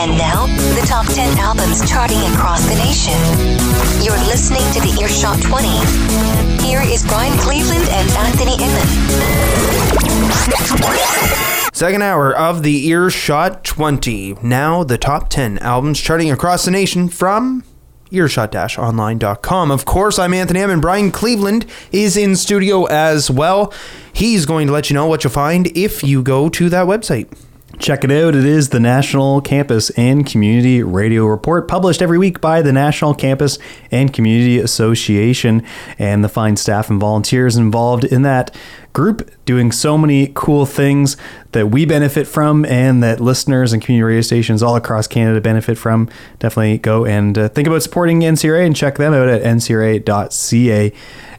And now, the top 10 albums charting across the nation. You're listening to the Earshot 20. Here is Brian Cleveland and Anthony Enman. Second hour of the Earshot 20. Now, the top 10 albums charting across the nation from earshot-online.com. Of course, I'm Anthony Enman Brian Cleveland is in studio as well. He's going to let you know what you'll find if you go to that website. Check it out. It is the National Campus and Community Radio Report, published every week by the National Campus and Community Association and the fine staff and volunteers involved in that group doing so many cool things that we benefit from and that listeners and community radio stations all across Canada benefit from. Definitely go and uh, think about supporting NCRA and check them out at ncra.ca.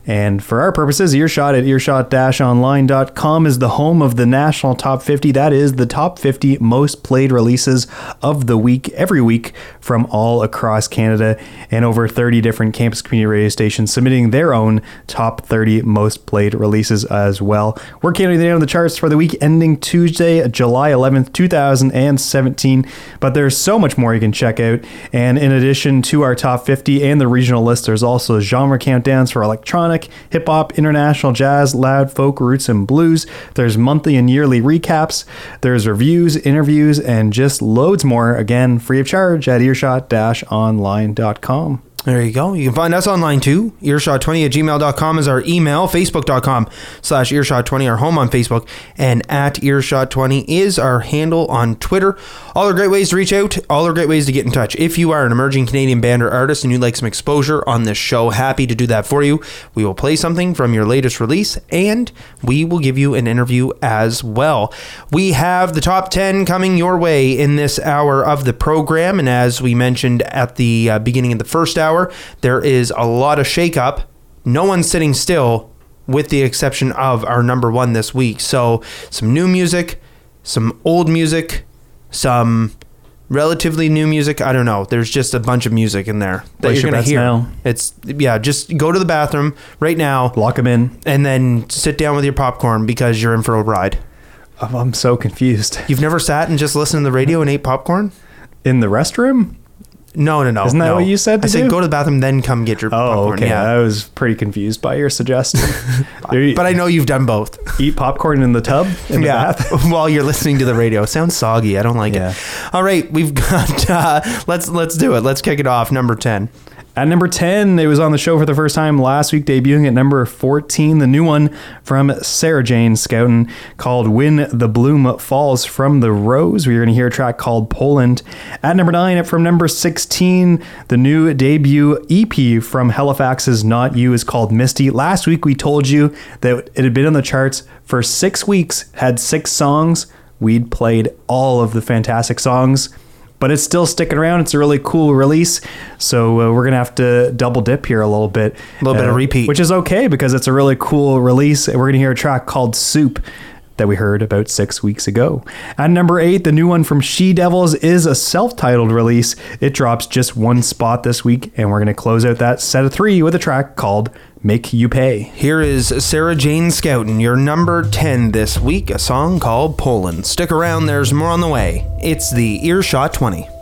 And for our purposes, Earshot at earshot-online.com is the home of the National Top 50. That is the top 50 most played releases of the week every week from all across Canada and over 30 different campus community radio stations submitting their own top 30 most played releases as well. We're counting the down on the charts for the week ending Tuesday, July 11th, 2017. But there's so much more you can check out. And in addition to our top 50 and the regional list, there's also genre countdowns for electronic, hip hop, international jazz, loud folk, roots, and blues. There's monthly and yearly recaps. There's reviews, interviews, and just loads more. Again, free of charge at earshot-online.com. There you go. You can find us online too. Earshot20 at gmail.com is our email. Facebook.com slash earshot20, our home on Facebook. And at earshot20 is our handle on Twitter. All are great ways to reach out. All are great ways to get in touch. If you are an emerging Canadian band or artist and you'd like some exposure on this show, happy to do that for you. We will play something from your latest release and we will give you an interview as well. We have the top 10 coming your way in this hour of the program. And as we mentioned at the uh, beginning of the first hour, there is a lot of shakeup. No one's sitting still, with the exception of our number one this week. So, some new music, some old music, some relatively new music. I don't know. There's just a bunch of music in there that Place you're your going to bets hear. now. It's yeah. Just go to the bathroom right now, Lock them in. and then sit down with your popcorn because you're in for a ride. I'm- I'm so confused. You've never sat and just listened to the radio and ate popcorn? In the restroom? No, no, no. Isn't that no. what you said I to said go to the bathroom, then come get your popcorn. Oh, popcorn. okay. Yeah. I was pretty confused by your suggestion. But I know you've done both. eat popcorn in the tub in the yeah, bath. while you're listening to the radio. Sounds soggy. I don't like Yeah. it. All right, we've got. Uh, let's let's do it. Let's kick it off. Number ten. At number 10, it was on the show for the first time last week, debuting at number 14, the new one from Sarah Jane Scouten called When the Bloom Falls from the Rose. We're going to hear a track called Poland. At number 9, up from number 16, the new debut EP from Halifax's Not You is called Misty. Last week, we told you that it had been on the charts for six weeks, had six songs. We'd played all of the fantastic songs but it's still sticking around. It's a really cool release, so uh, we're gonna have to double dip here a little bit, A little bit of repeat. which is okay because it's a really cool release. We're gonna hear a track called "Soup." That we heard about six weeks ago. At number eight, the new one from She Devils is a self titled release. It drops just one spot this week, and we're going to close out that set of three with a track called Make You Pay. Here is Sarah Jane Scouten, your number 10 this week, a song called Poland. Stick around, there's more on the way. It's the Earshot 20.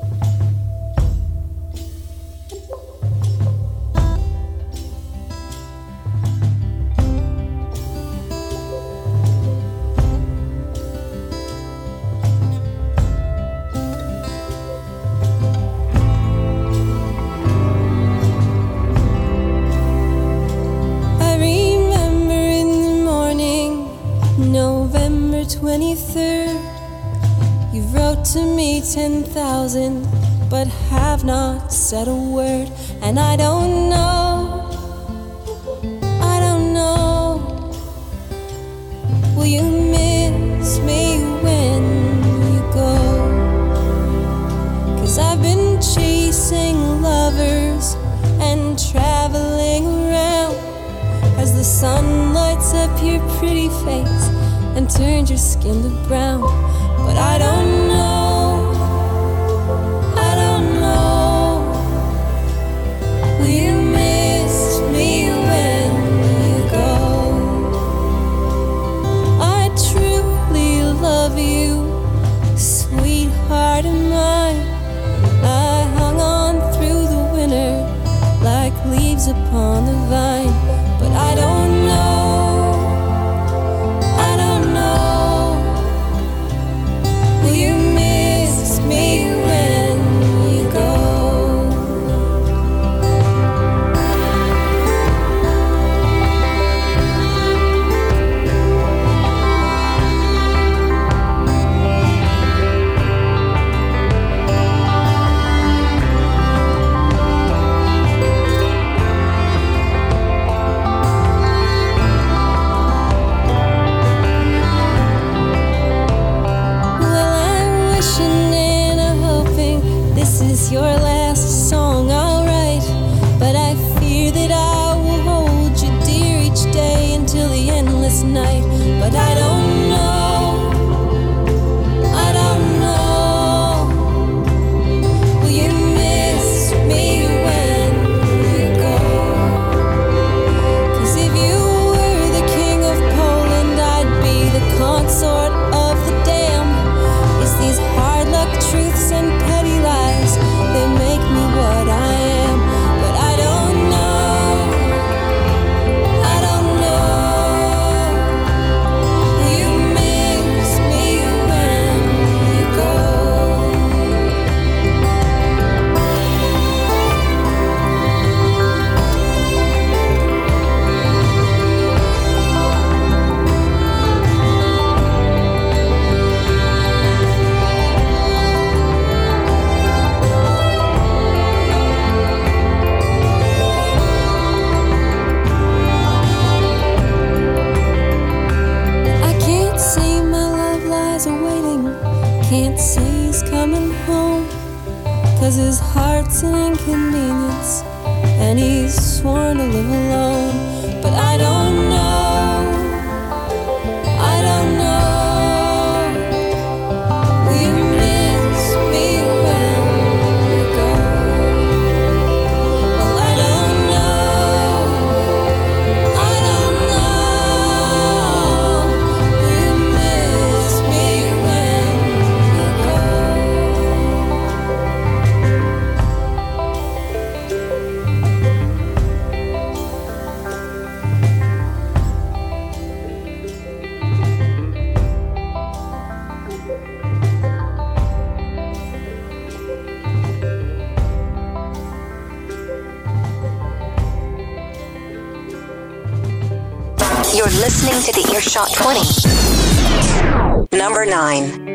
Earshot 20. Number 9.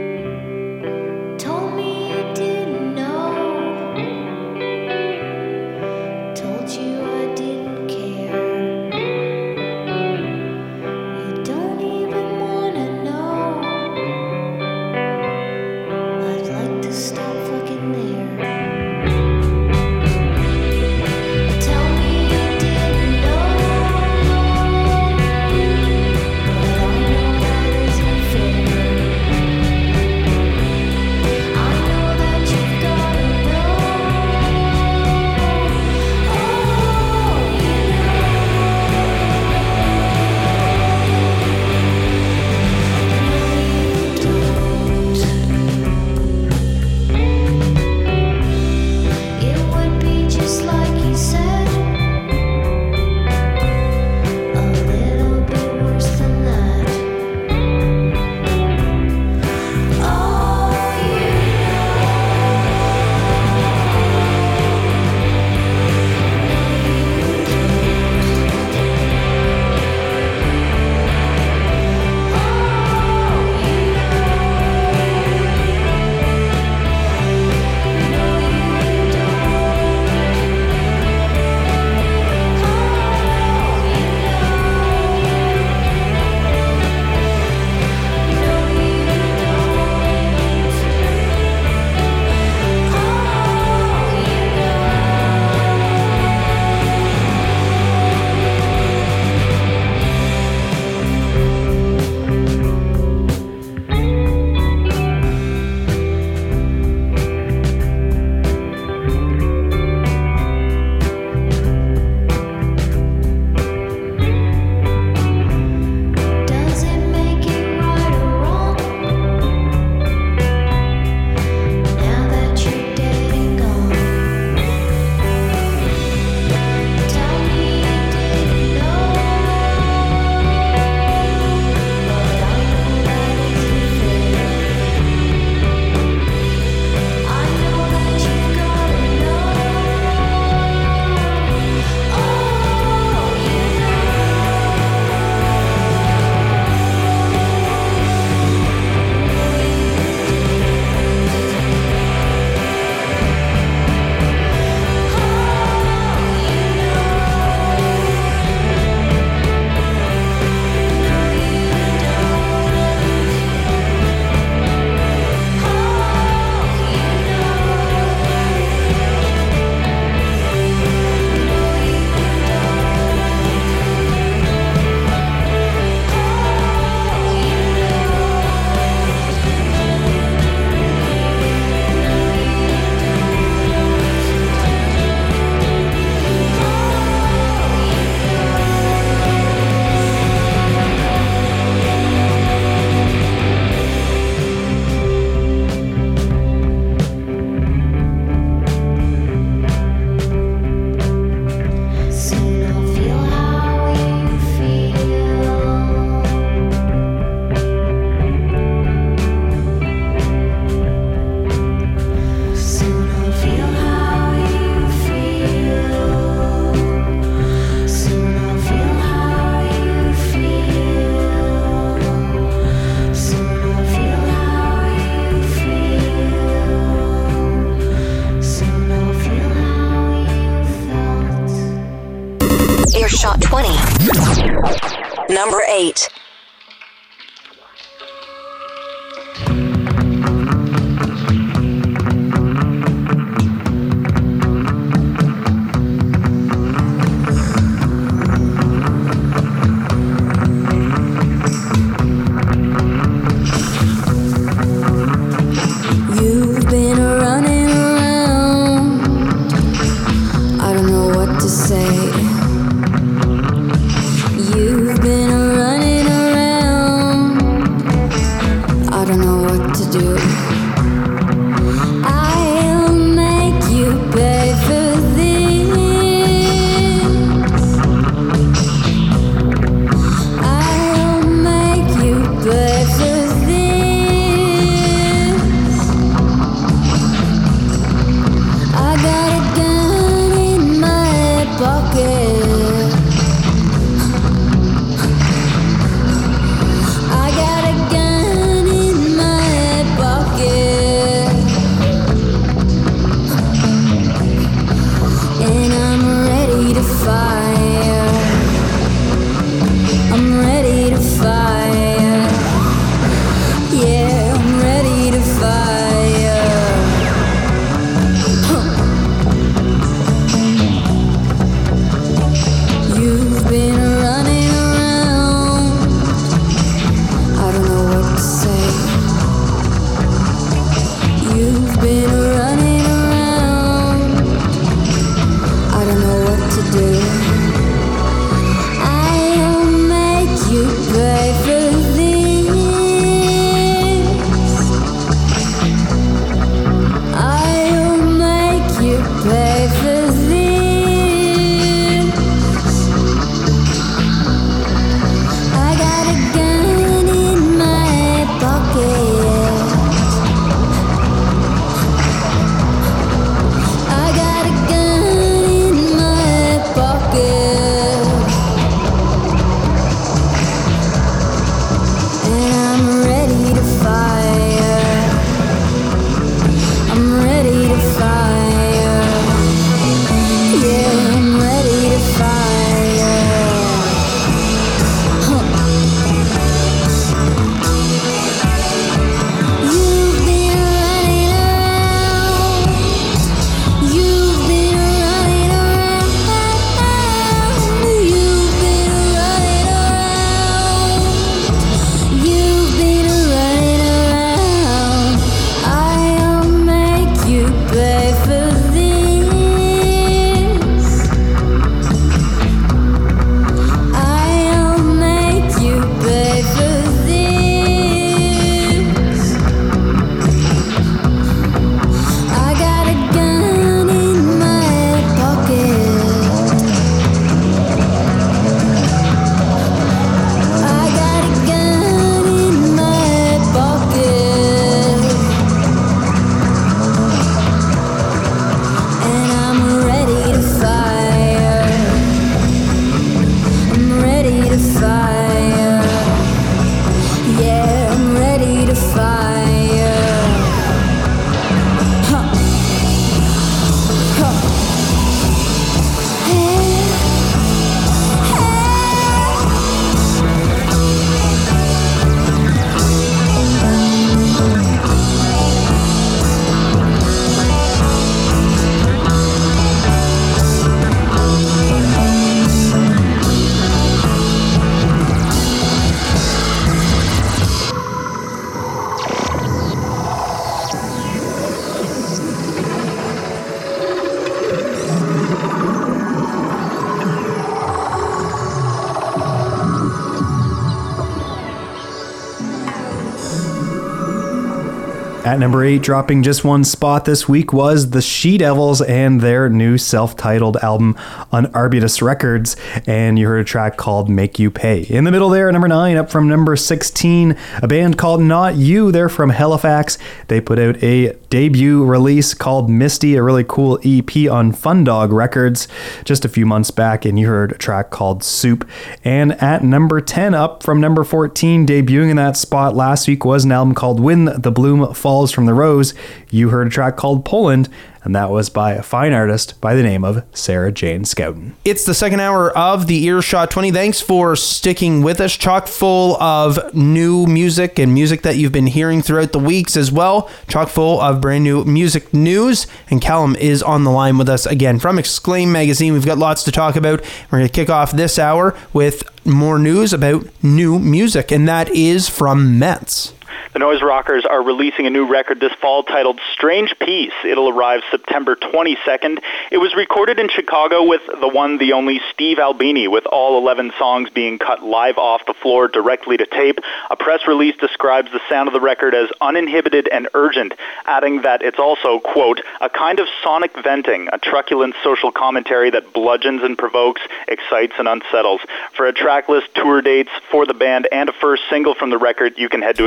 At number eight, dropping just one spot this week was the She Devils and their new self titled album on Arbutus Records. And you heard a track called Make You Pay. In the middle there, number nine, up from number 16, a band called Not You. They're from Halifax. They put out a debut release called Misty, a really cool EP on Fun Dog Records just a few months back. And you heard a track called Soup. And at number 10, up from number 14, debuting in that spot last week was an album called When the Bloom Falls from the Rose. You heard a track called Poland. And that was by a fine artist by the name of Sarah Jane Scouten. It's the second hour of the Earshot 20. Thanks for sticking with us. Chock full of new music and music that you've been hearing throughout the weeks as well. Chock full of brand new music news. And Calum is on the line with us again from Exclaim Magazine. We've got lots to talk about. We're going to kick off this hour with more news about new music, and that is from Metz. The Noise Rockers are releasing a new record this fall titled Strange Peace. It'll arrive September 22nd. It was recorded in Chicago with the one, the only Steve Albini, with all 11 songs being cut live off the floor directly to tape. A press release describes the sound of the record as uninhibited and urgent, adding that it's also, quote, a kind of sonic venting, a truculent social commentary that bludgeons and provokes, excites and unsettles. For a track list, tour dates for the band, and a first single from the record, you can head to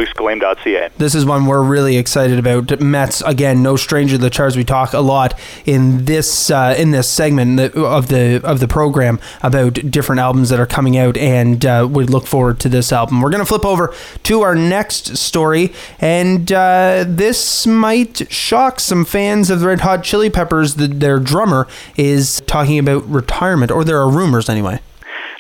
This is one we're really excited about. Metz again, no stranger to the charts. We talk a lot in this uh, in this segment of the of the program about different albums that are coming out, and uh, we look forward to this album. We're gonna flip over to our next story, and uh, this might shock some fans of the Red Hot Chili Peppers. The, their drummer is talking about retirement, or there are rumors anyway.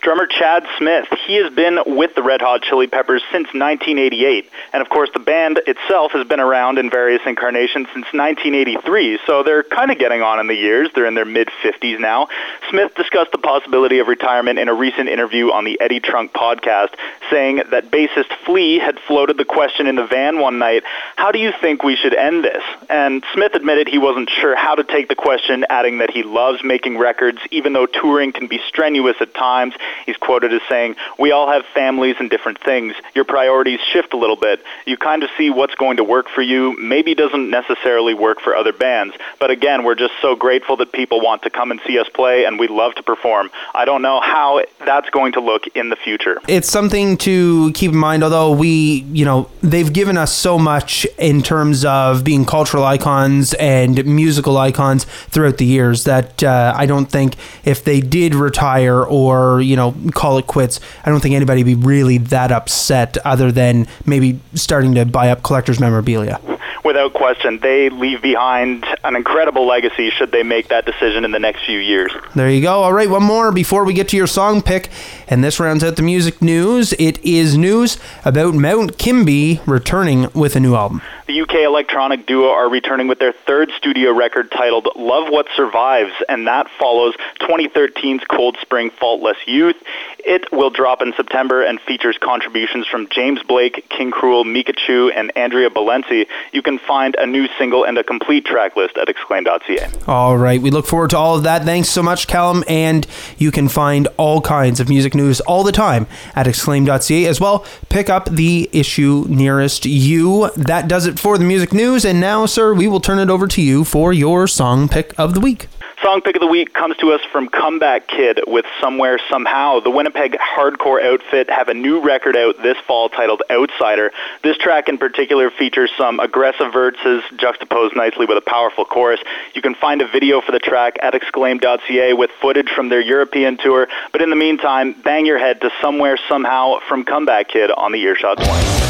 Drummer Chad Smith, he has been with the Red Hot Chili Peppers since 1988. And of course, the band itself has been around in various incarnations since 1983, so they're kind of getting on in the years. They're in their mid 50s now. Smith discussed the possibility of retirement in a recent interview on the Eddie Trunk podcast, saying that bassist Flea had floated the question in the van one night, How do you think we should end this? And Smith admitted he wasn't sure how to take the question, adding that he loves making records, even though touring can be strenuous at times. He's quoted as saying, We all have families and different things. Your priorities shift a little bit. You kind of see what's going to work for you, maybe doesn't necessarily work for other bands. But again, we're just so grateful that people want to come and see us play, and we love to perform. I don't know how that's going to look in the future. It's something to keep in mind, although we, you know, they've given us so much in terms of being cultural icons and musical icons throughout the years that uh, I don't think if they did retire or, you know, call it quits, I don't think anybody would be really that upset other than maybe starting to buy up collector's memorabilia. Without question, they leave behind an incredible legacy should they make that decision in the next few years. There you go. All right, one more before we get to your song pick, and this rounds out the music news. It is news about Mount Kimbie returning with a new album. The UK electronic duo are returning with their third studio record titled Love What Survives, and that follows 2013's Cold Spring Faultless Youth. It will drop in September and features contributions from James Blake, King Krule, Micachu, and Andrea Balency. You can find a new single and a complete track list at exclaim.ca. All right, we look forward to all of that. Thanks so much, Calum, and you can find all kinds of music news all the time at exclaim.ca as well. Pick up the issue nearest you. That does it for the music news, and now, sir, we will turn it over to you for your song pick of the week. Song pick of the week comes to us from Comeback Kid with Somewhere Somehow. The Winnipeg hardcore outfit have a new record out this fall titled Outsider. This track in particular features some aggressive verses juxtaposed nicely with a powerful chorus. You can find a video for the track at exclaim.ca with footage from their European tour. But in the meantime, bang your head to Somewhere Somehow from Comeback Kid on the Earshot 20.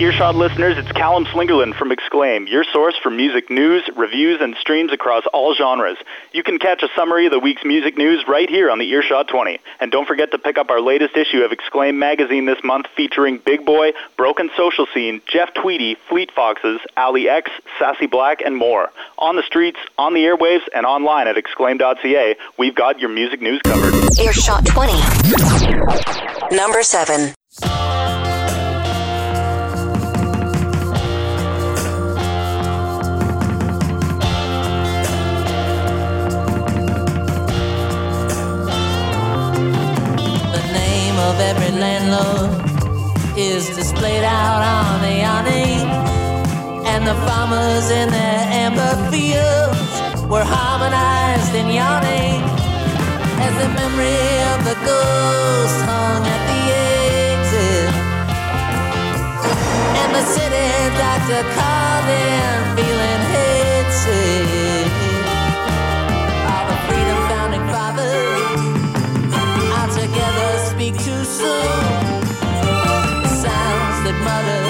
Earshot listeners, it's Calum Slingerland from Exclaim, your source for music news, reviews, and streams across all genres. You can catch a summary of the week's music news right here on the Earshot 20. And don't forget to pick up our latest issue of Exclaim magazine this month featuring Big Boi, Broken Social Scene, Jeff Tweedy, Fleet Foxes, Allie X, SassyBlack, and more. On the streets, on the airwaves, and online at exclaim.ca, we've got your music news covered. Earshot 20. Number 7. Of every landlord is displayed out on the awning, and the farmers in their amber fields were harmonized in yawning as the memory of the ghost hung at the exit. And the city doctor called in, feeling The sounds that mutter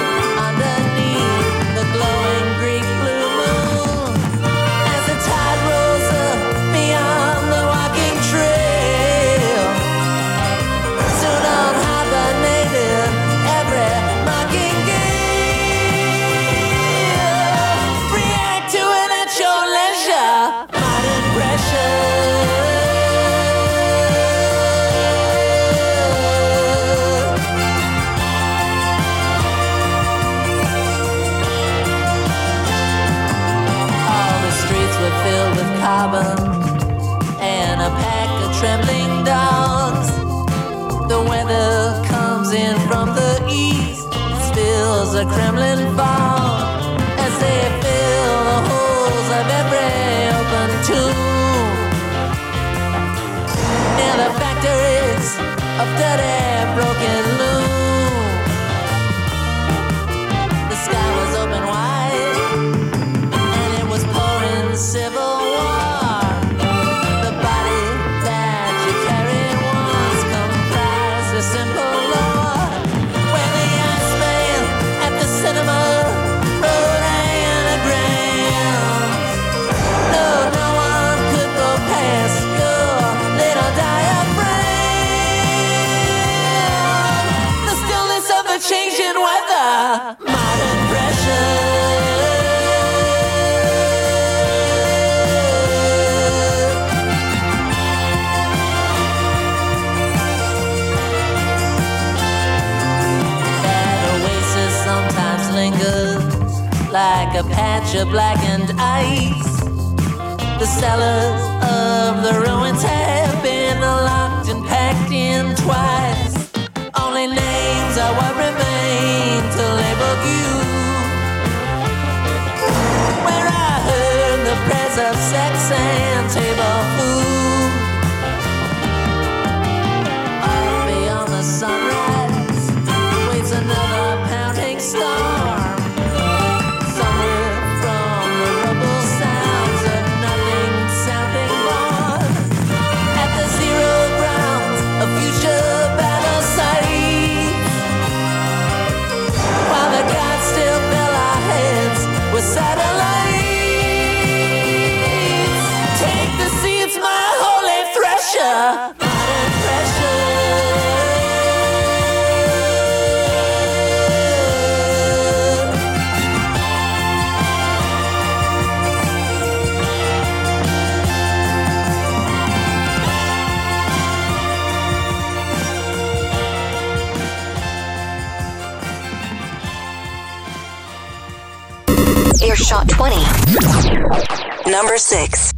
a Kremlin fog a blackened ice. The cellars of the ruins have been locked and packed in twice. Only names are what remain to label you. Where I heard the prayers of sex and table Number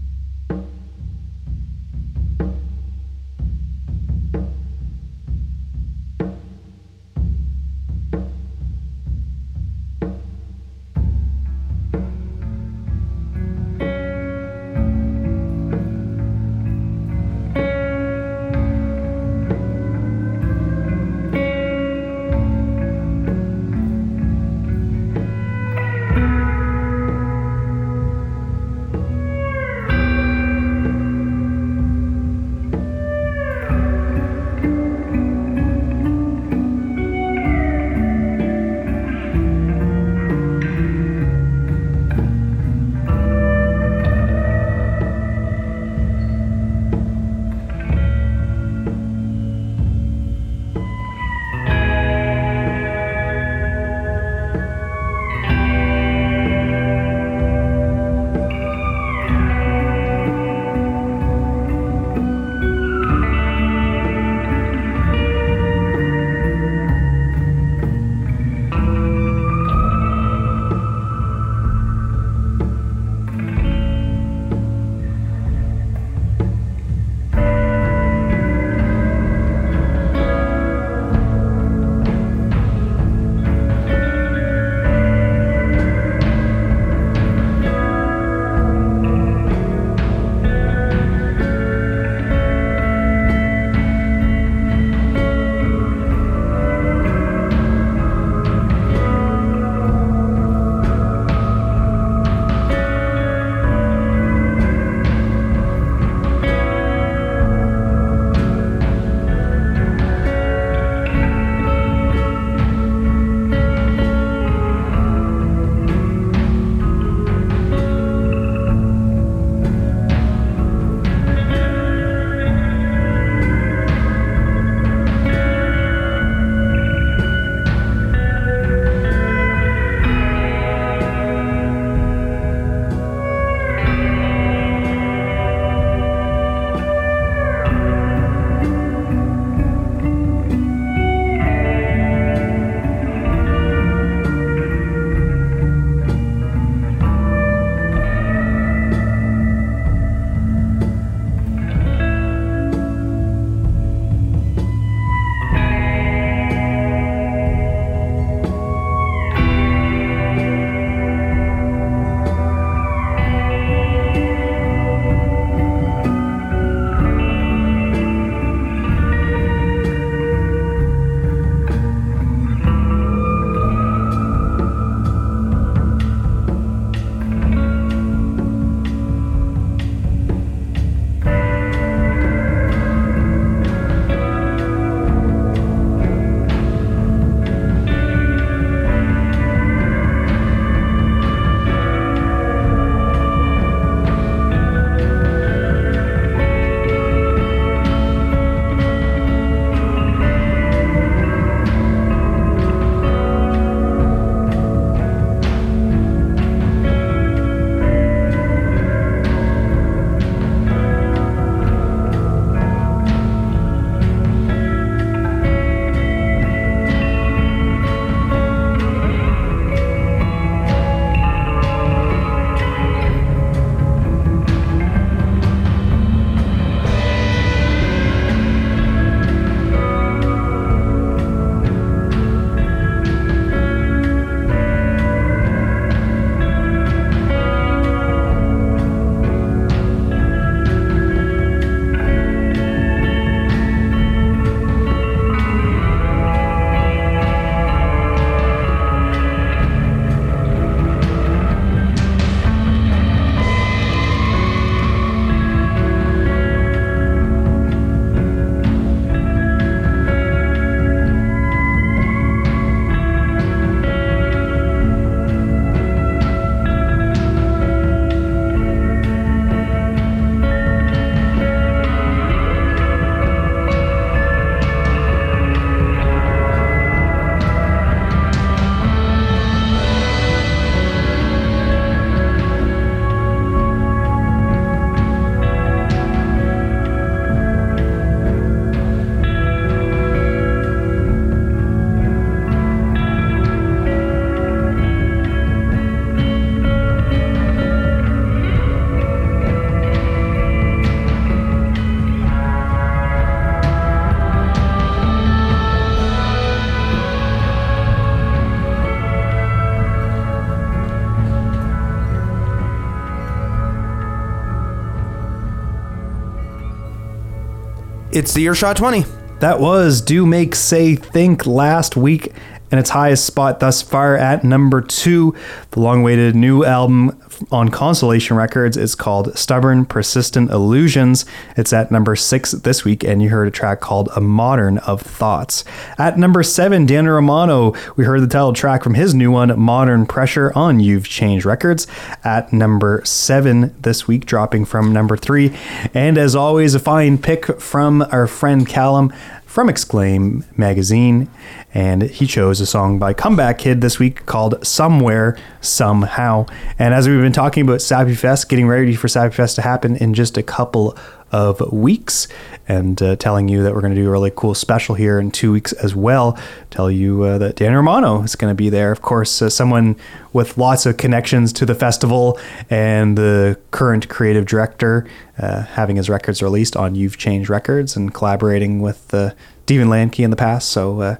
It's the Earshot 20. That was Do Make Say Think last week and its highest spot thus far at number two. The long awaited new album on Constellation Records is called Stubborn Persistent Illusions. It's at number six this week, and you heard a track called A Modern of Thoughts. At number seven, Dan Romano, we heard the title track from his new one, Modern Pressure, on You've Changed Records. At number seven this week, dropping from number three. And as always, a fine pick from our friend Calum from Exclaim magazine, and he chose a song by Comeback Kid this week called Somewhere, Somehow. And as we've been talking about Sappy Fest, getting ready for Sappy Fest to happen in just a couple of weeks, and uh, telling you that we're going to do a really cool special here in two weeks as well. Tell you uh, that Dan Romano is going to be there. Of course, uh, someone with lots of connections to the festival and the current creative director, uh, having his records released on You've Changed Records and collaborating with uh, Steven Lambke in the past. So, uh,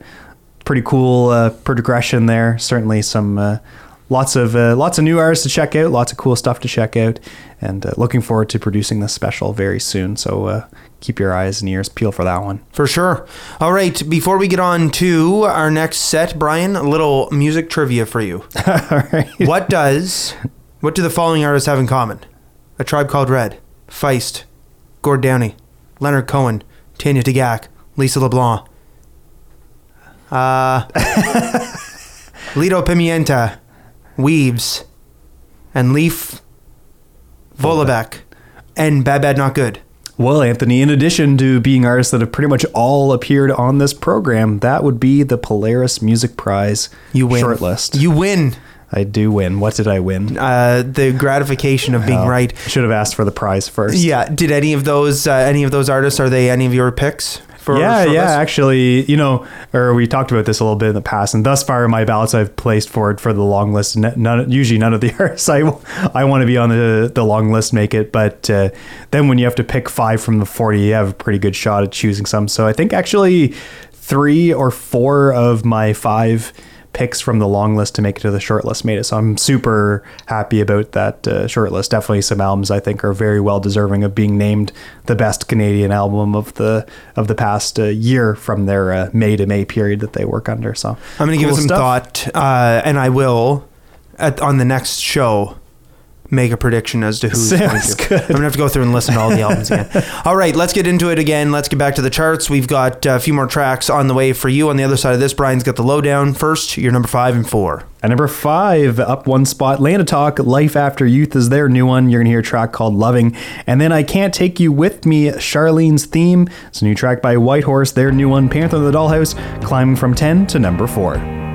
pretty cool uh, progression there. Certainly some uh, lots of uh, lots of new artists to check out, lots of cool stuff to check out, and uh, looking forward to producing this special very soon. So uh, keep your eyes and ears peeled for that one. For sure. All right, before we get on to our next set, Brian, a little music trivia for you. All right. What does what do the following artists have in common? A Tribe Called Red, Feist, Gord Downie, Leonard Cohen, Tanya Tagaq, Lisa LeBlanc. Uh, Lido Pimienta, Weaves, and Leif Vollebekk, and Bad Bad Not Good. Well, Anthony, in addition to being artists that have pretty much all appeared on this program, that would be the Polaris Music Prize You win. shortlist. You win. I do win. What did I win? Uh, the gratification of being Oh, right. Should have asked for the prize first. Yeah. Did any of those uh, any of those artists are they any of your picks? For yeah, for yeah. this? Actually, you know, or we talked about this a little bit in the past, and thus far, my ballots I've placed forward for the long list. None, usually, none of the artists I, I want to be on the the long list make it, but uh, then when you have to pick five from the forty, you have a pretty good shot at choosing some. So I think actually three or four of my five picks from the long list to make it to the short list made it. So I'm super happy about that uh, short list. Definitely some albums I think are very well deserving of being named the best Canadian album of the of the past uh, year from their uh, May to May period that they work under. So I'm going to give cool it some stuff. thought, uh, and I will at on the next show make a prediction as to who's Sounds going to. Good. I'm gonna have to go through and listen to all the albums again. All right, let's get into it again. Let's get back to the charts. We've got uh, a few more tracks on the way for you. On the other side of this, Brian's got the lowdown. First, you're number five and four. At number five, up one spot, Land of Talk, Life After Youth is their new one. You're going to hear a track called Loving. And then I Can't Take You With Me, Charlene's Theme. It's a new track by Whitehorse, their new one, Panther of the Dollhouse, climbing from 10 to number 4.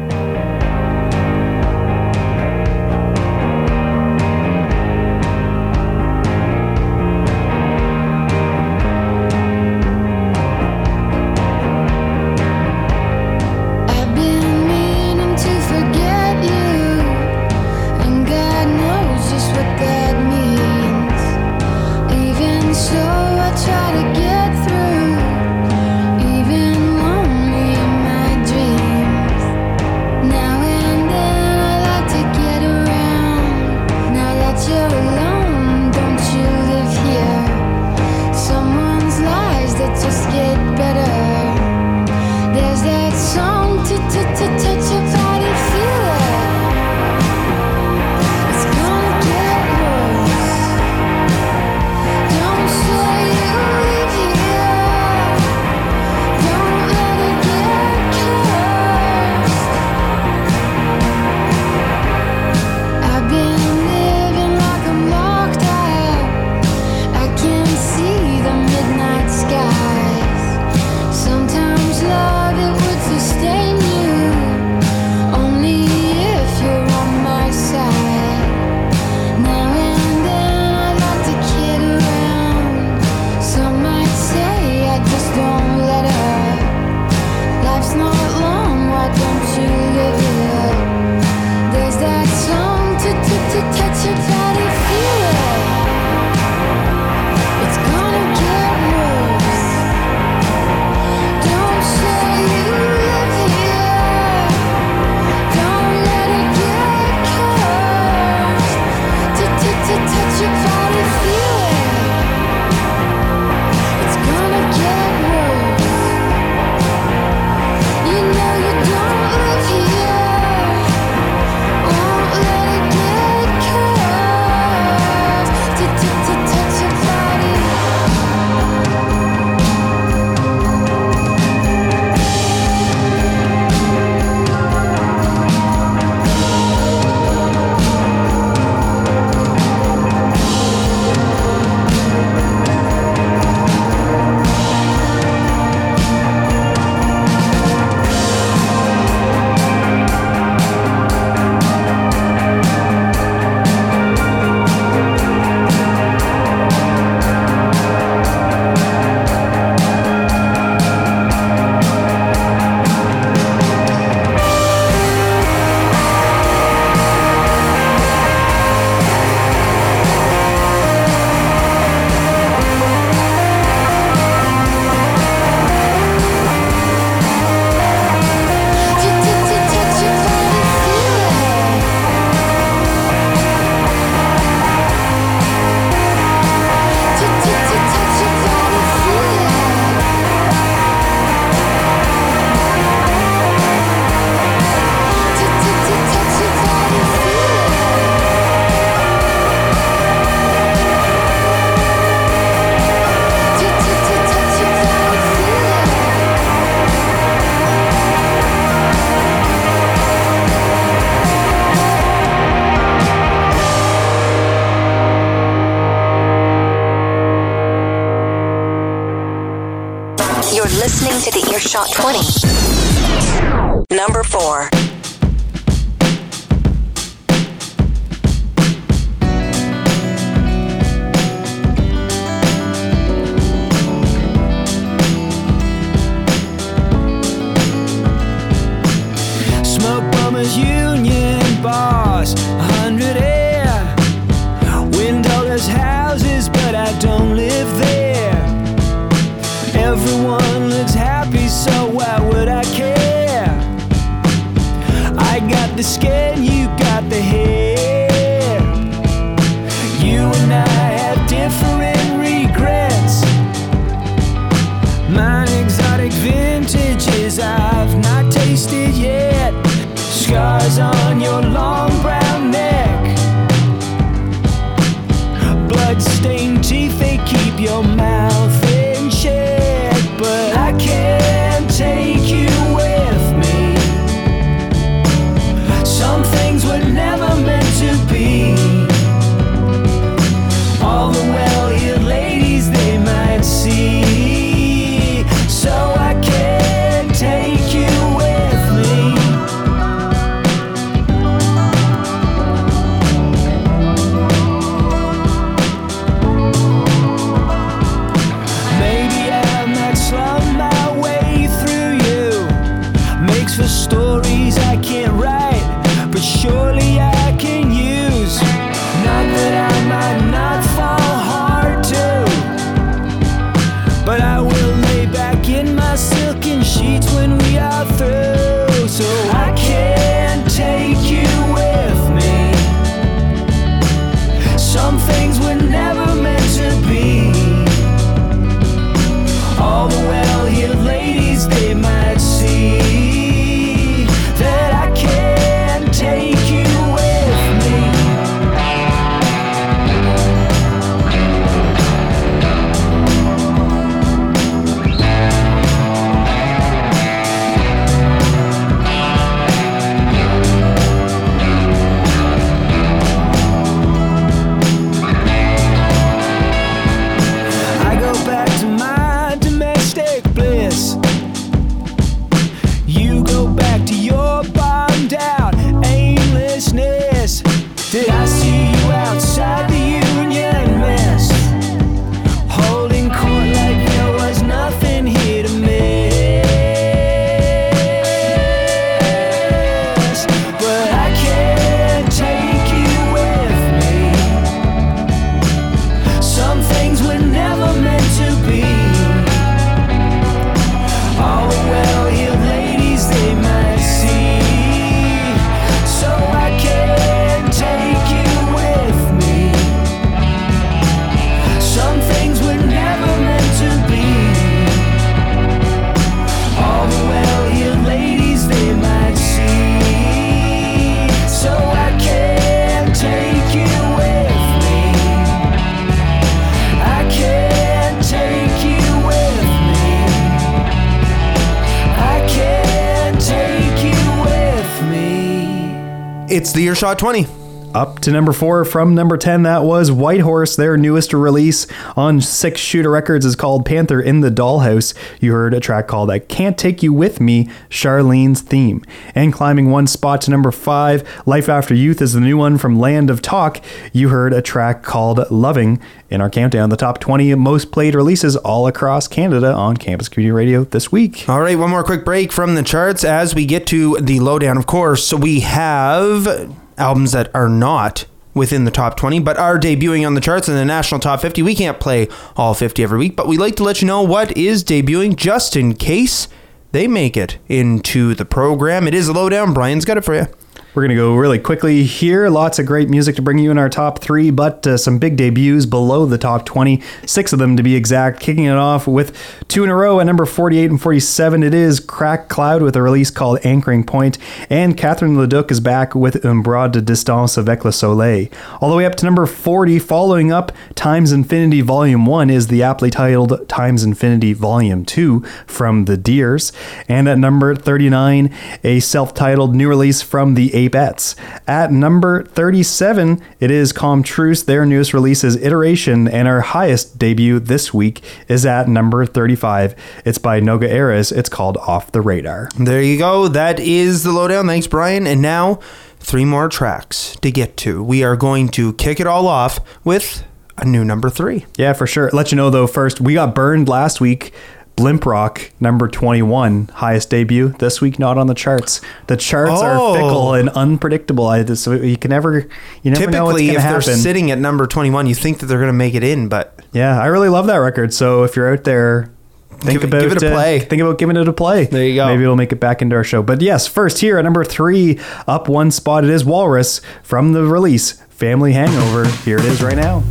Me. It's the Earshot 20. Up to number four from number 10, that was Whitehorse. Their newest release on Six Shooter Records is called Panther in the Dollhouse. You heard a track called I Can't Take You With Me, Charlene's theme. And climbing one spot to number five, Life After Youth is the new one from Land of Talk. You heard a track called Loving in our countdown, the top 20 most played releases all across Canada on Campus Community Radio this week. All right, one more quick break from the charts as we get to the lowdown. Of course, we have albums that are not within the top 20 but are debuting on the charts in the national top 50. We can't play all 50 every week, but we like to let you know what is debuting just in case they make it into the program. It is a lowdown. Brian's got it for you. We're going to go really quickly here. Lots of great music to bring you in our top three, but uh, some big debuts below the top 20. Six of them to be exact. Kicking it off with two in a row at number 48 and 47. It is Crack Cloud with a release called Anchoring Point, and Catherine Leduc is back with Un bras de distance avec le soleil. All the way up to number 40, following up Times Infinity Volume 1 is the aptly titled Times Infinity Volume 2 from The Dears. And at number 39, a self titled new release from the Apettes. At number 37, it is Calm Truce. Their newest release is Iteration, and our highest debut this week is at number 35. It's by Noga Erez. It's called Off the Radar. There you go. That is the lowdown. Thanks, Brian. And now, three more tracks to get to. We are going to kick it all off with a new number three. Yeah, for sure. Let you know though, first, we got burned last week. Blimp Rock, number 21, highest debut. This week, not on the charts. The charts Oh. are fickle and unpredictable. I just, so you can never, you never know what's Typically, going if to they're sitting at number 21, you think that they're going to make it in, but yeah, I really love that record. So if you're out there, think Give it- about give it a uh, play. think about giving it a play. There you go. Maybe it'll make it back into our show. But yes, first here at number three, up one spot, it is Walrus from the release Family Hangover. Here it is right now.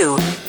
Number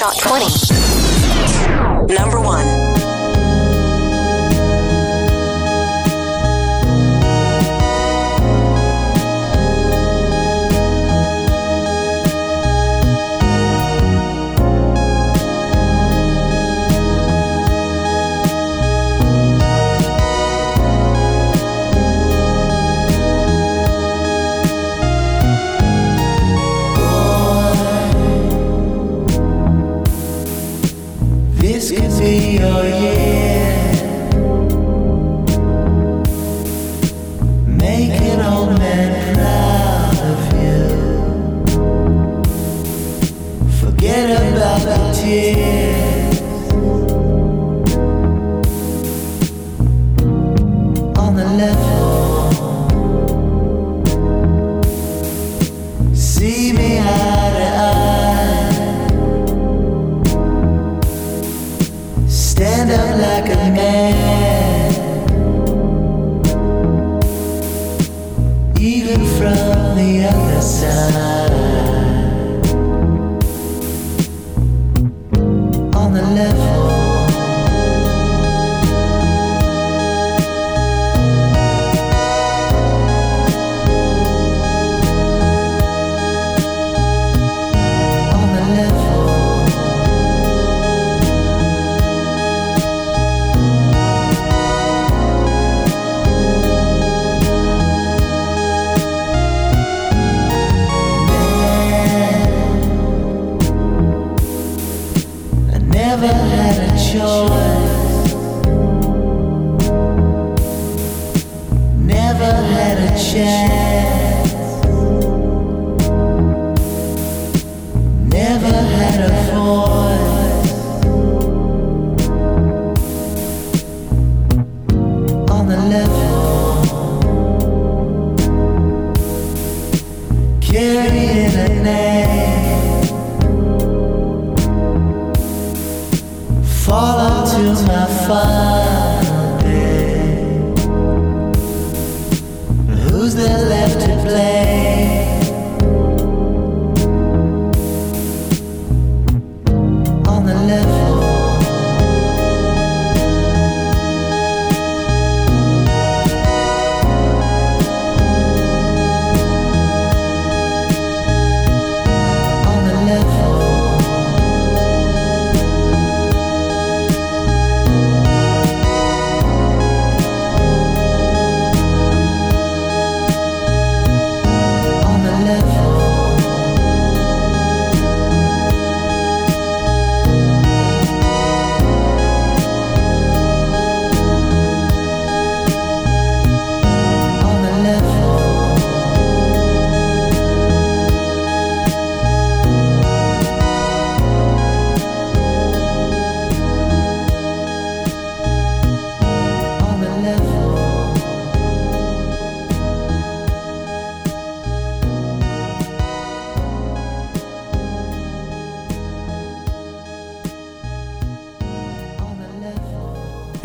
Earshot 20.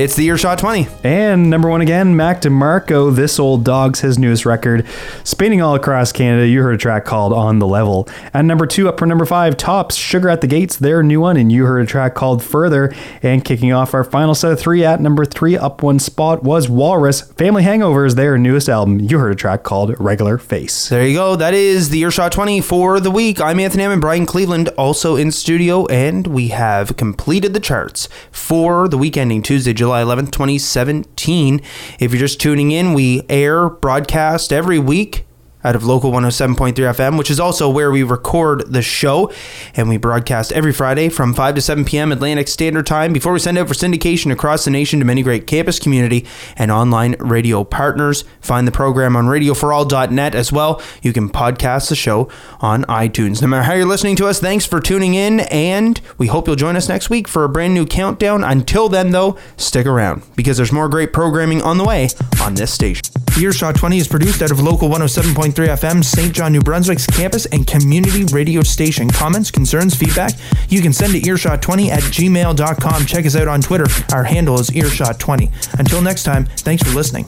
It's the Earshot 20. And number one again, Mac DeMarco, This Old Dog's his newest record. Spinning all across Canada, you heard a track called On the Level. And number two, up for number five, Tops, Sugar at the Gates, their new one. And you heard a track called Further. And kicking off our final set of three at number three, up one spot, was Walrus, Family Hangovers, their newest album. You heard a track called Regular Face. There you go. That is the Earshot 20 for the week. I'm Anthony and Brian Cleveland, also in studio, and we have completed the charts for the week ending Tuesday, July 11th, 2017. If you're just tuning in, we air broadcast every week out of local 107.3 FM, which is also where we record the show. And we broadcast every Friday from 5 to 7 p.m. Atlantic Standard Time before we send out for syndication across the nation to many great campus community and online radio partners. Find the program on radio4all.net as well. You can podcast the show on iTunes. No matter how you're listening to us, thanks for tuning in, and we hope you'll join us next week for a brand new countdown. Until then, though, stick around because there's more great programming on the way on this station. Earshot 20 is produced out of local 107.3 FM, Saint John, New Brunswick's campus and community radio station. Comments, concerns, feedback, you can send to earshot20 at gmail.com. Check us out on Twitter. Our handle is earshot20. Until next time, thanks for listening.